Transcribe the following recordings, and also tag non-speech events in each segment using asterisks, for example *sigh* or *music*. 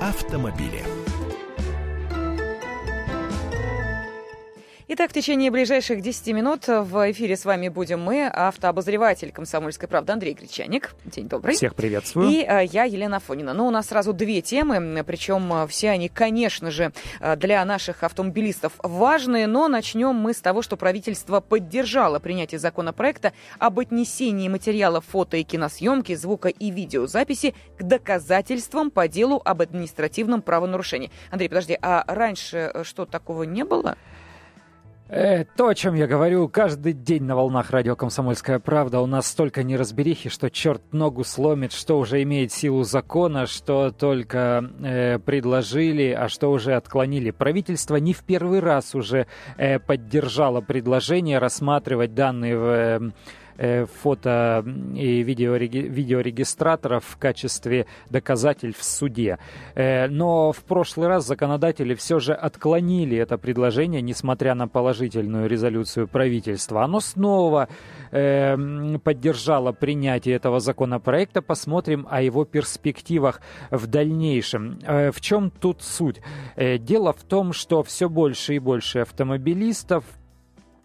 автомобили. Итак, в течение ближайших 10 минут в эфире с вами будем мы, автообозреватель «Комсомольской правды» Андрей Гречаник. День добрый. Всех приветствую. И а, я, Елена Фонина. Ну, у нас сразу две темы, причем а, все они, конечно же, а, для наших автомобилистов важные, но начнем мы с того, что правительство поддержало принятие законопроекта об отнесении материалов фото и киносъемки, звука и видеозаписи к доказательствам по делу об административном правонарушении. Андрей, подожди, а раньше э, что, такого не было? Э, то, о чем я говорю каждый день на волнах радио «Комсомольская правда», у нас столько неразберихи, что черт ногу сломит, что уже имеет силу закона, что только э, предложили, а что уже отклонили. Правительство не в первый раз уже э, поддержало предложение рассматривать данные в... Э, фото и видеорегистраторов в качестве доказательств в суде. Э, но в прошлый раз законодатели все же отклонили это предложение, несмотря на положительную резолюцию правительства. Оно снова э, поддержало принятие этого законопроекта. Посмотрим о его перспективах в дальнейшем. В чем тут суть? Дело в том, что все больше и больше автомобилистов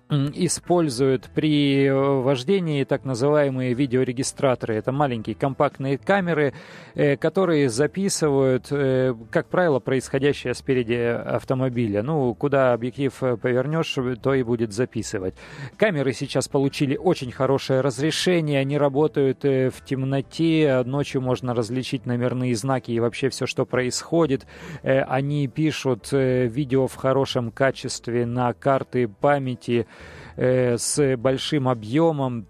используют при э, вождении так называемые видеорегистраторы. Это маленькие компактные камеры, э, которые записывают, э, как правило, происходящее спереди автомобиля. Ну, куда объектив повернешь, то и будет записывать. Камеры сейчас получили очень хорошее разрешение, они работают в темноте, ночью можно различить номерные знаки и вообще все, что происходит. Они пишут видео в хорошем качестве на карты памяти, э, с большим объемом,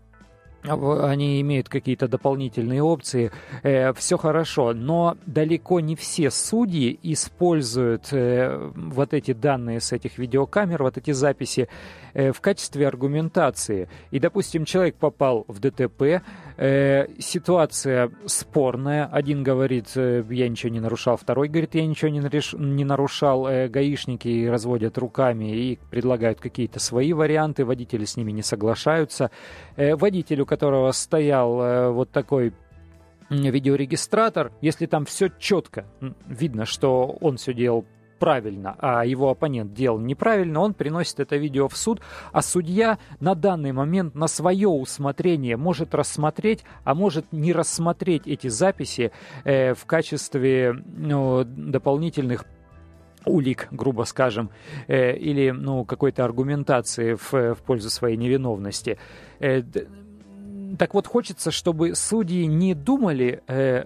они имеют какие-то дополнительные опции, э, все хорошо, но далеко не все судьи используют э, вот эти данные с этих видеокамер, вот эти записи э, в качестве аргументации. И, допустим, человек попал в ДТП, э, ситуация спорная, один говорит, э, я ничего не нарушал, второй говорит, я ничего не, нареш... не нарушал, э, гаишники разводят руками и предлагают какие-то свои варианты, водители с ними не соглашаются. Э, водителю, которого стоял э, вот такой видеорегистратор, если там все четко, видно, что он все делал правильно, а его оппонент делал неправильно, он приносит это видео в суд, а судья на данный момент на свое усмотрение может рассмотреть, а может не рассмотреть эти записи э, в качестве ну, дополнительных улик, грубо скажем, э, или ну, какой-то аргументации в, в пользу своей невиновности. Э, так вот, хочется, чтобы судьи не думали э,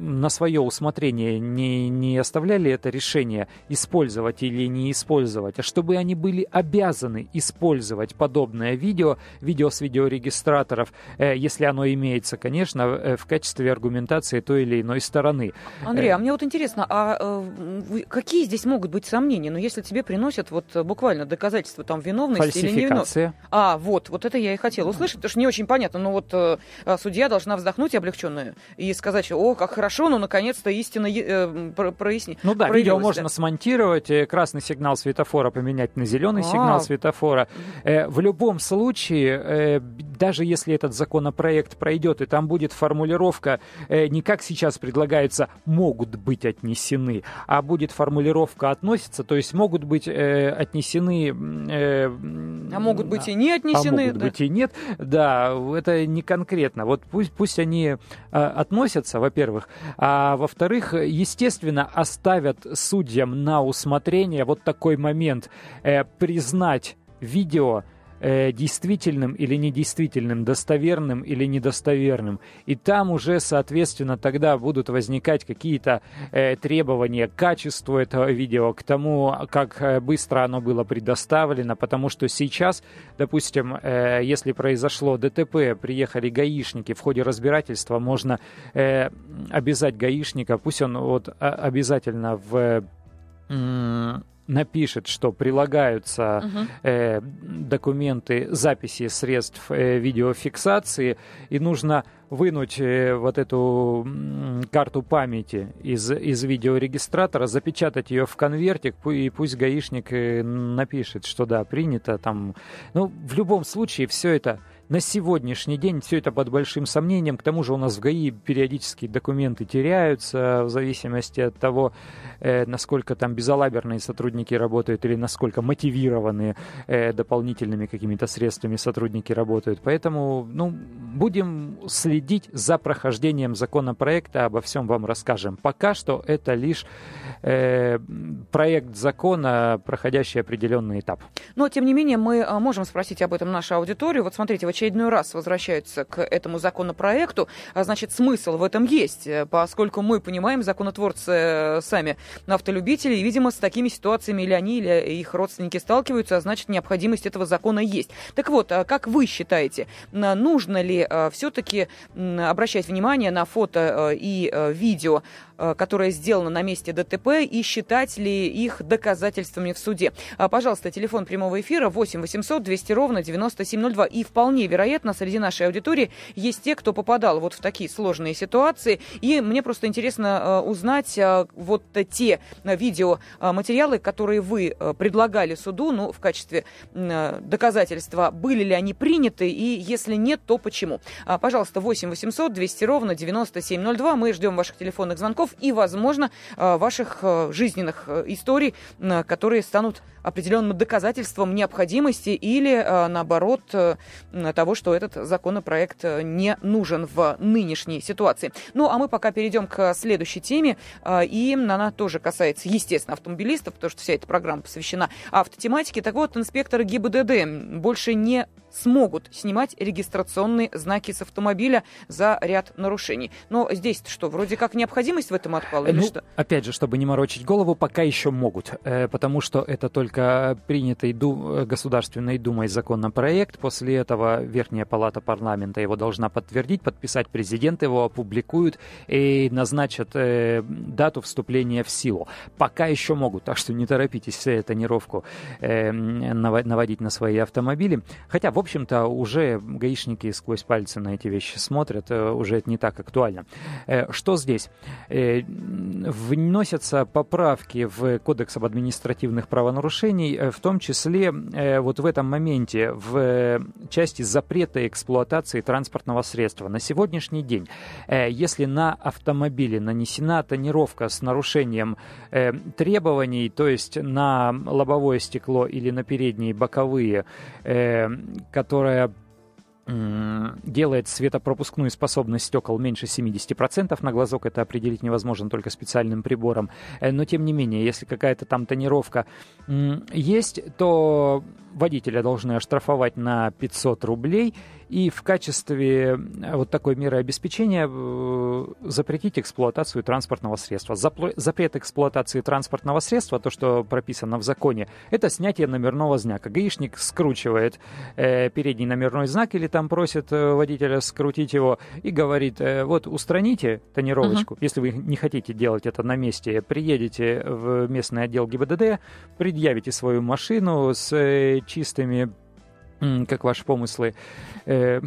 на свое усмотрение не, не оставляли это решение использовать или не использовать, а чтобы они были обязаны использовать подобное видео, видео с видеорегистраторов, э, если оно имеется, конечно, э, в качестве аргументации той или иной стороны. Андрей, э, а мне вот интересно, а э, какие здесь могут быть сомнения? Ну, если тебе приносят вот буквально доказательства там виновности или невиновности. А, вот, вот это я и хотела услышать, потому что не очень понятно. Ну вот э, судья должна вздохнуть облегченно и сказать, о, как хорошо хорошо, но наконец-то истина э, проясни. Ну да, видео можно да. смонтировать, э, красный сигнал светофора поменять на зеленый а сигнал светофора. Э, в любом случае, э, даже если этот законопроект пройдет, и там будет формулировка э, не как сейчас предлагается, могут быть отнесены, а будет формулировка относится, то есть могут быть э, отнесены... Э, а могут быть и не отнесены. А могут да? быть и нет. Да, это не конкретно. Вот пусть, пусть они э, относятся, во-первых, а во-вторых, естественно, оставят судьям на усмотрение вот такой момент э, признать видео э, действительным или недействительным, достоверным или недостоверным. И там уже, соответственно, тогда будут возникать какие-то э, требования к качеству этого видео, к тому, как э, быстро оно было предоставлено, потому что сейчас, допустим, э, если произошло ДТП, приехали гаишники, в ходе разбирательства можно э, обязать гаишника, пусть он вот обязательно в напишет, что прилагаются угу. э, документы, записи средств э, видеофиксации, и нужно вынуть э, вот эту карту памяти из, из видеорегистратора, запечатать ее в конвертик, и пусть гаишник э, напишет, что да, принято там. Ну, в любом случае, все это На сегодняшний день все это под большим сомнением. К тому же у нас в ГАИ периодически документы теряются в зависимости от того, э, насколько там безалаберные сотрудники работают или насколько мотивированные э, дополнительными какими-то средствами сотрудники работают. Поэтому ну, будем следить за прохождением законопроекта, обо всем вам расскажем. Пока что это лишь э, проект закона, проходящий определенный этап. Но, тем не менее, мы а, можем спросить об этом нашу аудиторию. Вот смотрите, в очередной раз возвращаются к этому законопроекту. А, значит, смысл в этом есть, э, поскольку мы понимаем, законотворцы э, сами автолюбители, и, видимо, с такими ситуациями или они, или их родственники сталкиваются, а значит, необходимость этого закона есть. Так вот, а как вы считаете, нужно ли все-таки обращать внимание на фото и видео Э, которое сделано на месте ДТП, и считать ли их доказательствами в суде. А, пожалуйста, телефон прямого эфира 8 800 200 ровно 9702. И вполне вероятно, среди нашей аудитории есть те, кто попадал вот в такие сложные ситуации. И мне просто интересно э, узнать э, вот те видеоматериалы, которые вы предлагали суду, ну, в качестве доказательства, были ли они приняты, и если нет, то почему. А, пожалуйста, 8 800 200 ровно 9702. Мы ждем ваших телефонных звонков и, возможно, э, ваших э, жизненных э, историй, которые станут определенным доказательством необходимости или, наоборот, того, что этот законопроект не нужен в нынешней ситуации. Ну, а мы пока перейдем к следующей теме, и она тоже касается, естественно, автомобилистов, потому что вся эта программа посвящена автотематике. Так вот, инспекторы ГИБДД больше не смогут снимать регистрационные знаки с автомобиля за ряд нарушений. Но здесь что, вроде как необходимость в этом отпала или ну, что? Опять же, чтобы не морочить голову, пока еще могут, э, потому что это только принятый Ду э, Государственной Думой законопроект. После этого Верхняя Палата парламента его должна подтвердить, подписать президент, его опубликуют и назначат э, дату вступления в силу. Пока еще могут, так что не торопитесь тонировку наводить на свои автомобили. Хотя, в общем-то, уже гаишники сквозь пальцы на эти вещи смотрят, уже это не так актуально. Что здесь? вносятся поправки в Кодекс об административных правонарушений, э, в том числе э, вот в этом моменте в части запрета эксплуатации транспортного средства. На сегодняшний день, э, если на автомобиле нанесена тонировка с нарушением требований, то есть на лобовое стекло или на передние боковые, которая делает светопропускную способность стекол меньше 70%. На глазок это определить невозможно только специальным прибором. Э, но тем не менее, если какая-то там тонировка есть, то водителя должны оштрафовать на 500 рублей и в качестве э, вот такой меры обеспечения э, запретить эксплуатацию транспортного средства. Запрет эксплуатации транспортного средства, то, что прописано в законе, это снятие номерного знака. Гаишник скручивает э, передний номерной знак или там просит э, водителя скрутить его и говорит, э, вот устраните тонировочку, uh-huh. если вы не хотите делать это на месте, приедете в местный отдел ГИБДД, предъявите свою машину с э, чистыми как ваши помыслы, э,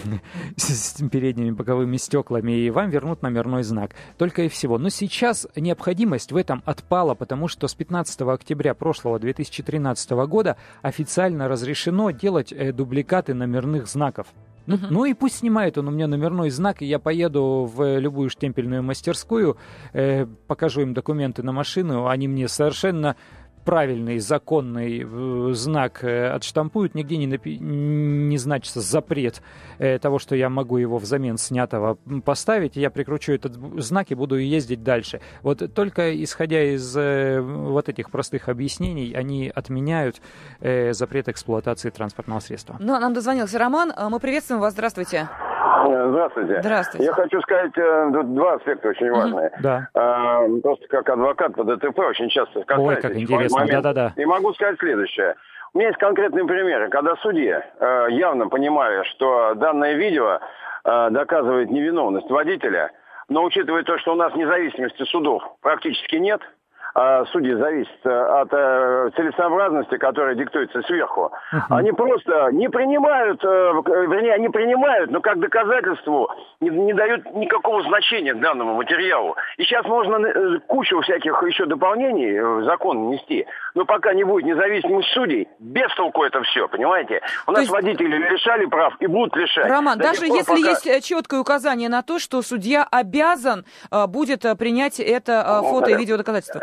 *laughs* с передними боковыми стеклами, и вам вернут номерной знак. Только и всего. Но сейчас необходимость в этом отпала, потому что с 15 октября прошлого 2013 года официально разрешено делать э, дубликаты номерных знаков. Ну, uh-huh. ну и пусть снимает он у меня номерной знак, и я поеду в любую штемпельную мастерскую, э, покажу им документы на машину, они мне совершенно правильный законный э, знак э, отштампуют, нигде не, напи- не значится запрет э, того, что я могу его взамен снятого поставить, я прикручу этот знак и буду ездить дальше. Вот только исходя из вот этих простых объяснений, они отменяют запрет эксплуатации транспортного средства. Ну, нам дозвонился Роман. Мы приветствуем вас. Здравствуйте. Здравствуйте. Здравствуйте. Я хочу сказать э, два аспекта очень важные. Угу. Да. А, просто как адвокат по ДТП очень часто Ой, как интересно. Да-да-да. И могу сказать следующее. У меня есть конкретные примеры, когда судья, э, явно понимая, что данное видео э, доказывает невиновность водителя, но учитывая то, что у нас независимости судов практически нет, э, судьи зависит э, от э, целесообразности, которая диктуется сверху. Uh-huh. Они просто не принимают, э, вернее, они принимают, но как доказательству не, не дают никакого значения данному материалу. И сейчас можно кучу всяких еще дополнений в закон нести, но пока не будет независимых судей, без толку это все, понимаете? У нас есть... водители лишали прав и будут лишать. Роман, даже если пока... есть четкое указание на то, что судья обязан будет принять это фото и видеодоказательство?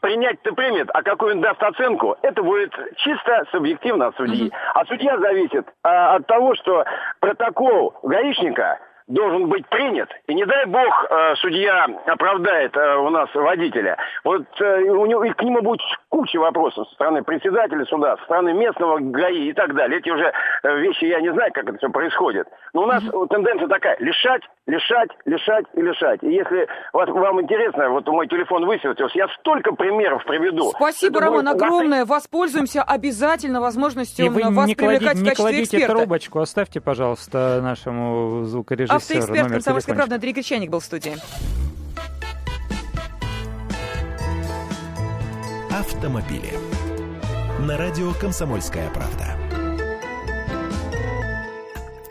Принять-то примет, а какую он даст оценку, это будет чисто субъективно от судьи. Угу. А судья зависит а, от того, что протокол гаишника должен быть принят. И не дай бог э, судья оправдает э, у нас водителя. Вот э, у него, и к нему будет куча вопросов со стороны председателя суда, со стороны местного ГАИ и так далее. Эти уже э, вещи, я не знаю, как это все происходит. Но у нас mm-hmm. тенденция такая, лишать, лишать, лишать и лишать. И если вас, вам интересно, вот мой телефон высветился, я столько примеров приведу. Спасибо, это Роман, будет... огромное. Воспользуемся обязательно возможностью и вы вас не привлекать кладите, в качестве не кладите эксперта. трубочку, оставьте, пожалуйста, нашему звукорежиссеру Автоэксперт «Комсомольской правды» Андрей Гречаник был в студии. Автомобили. На радио «Комсомольская правда».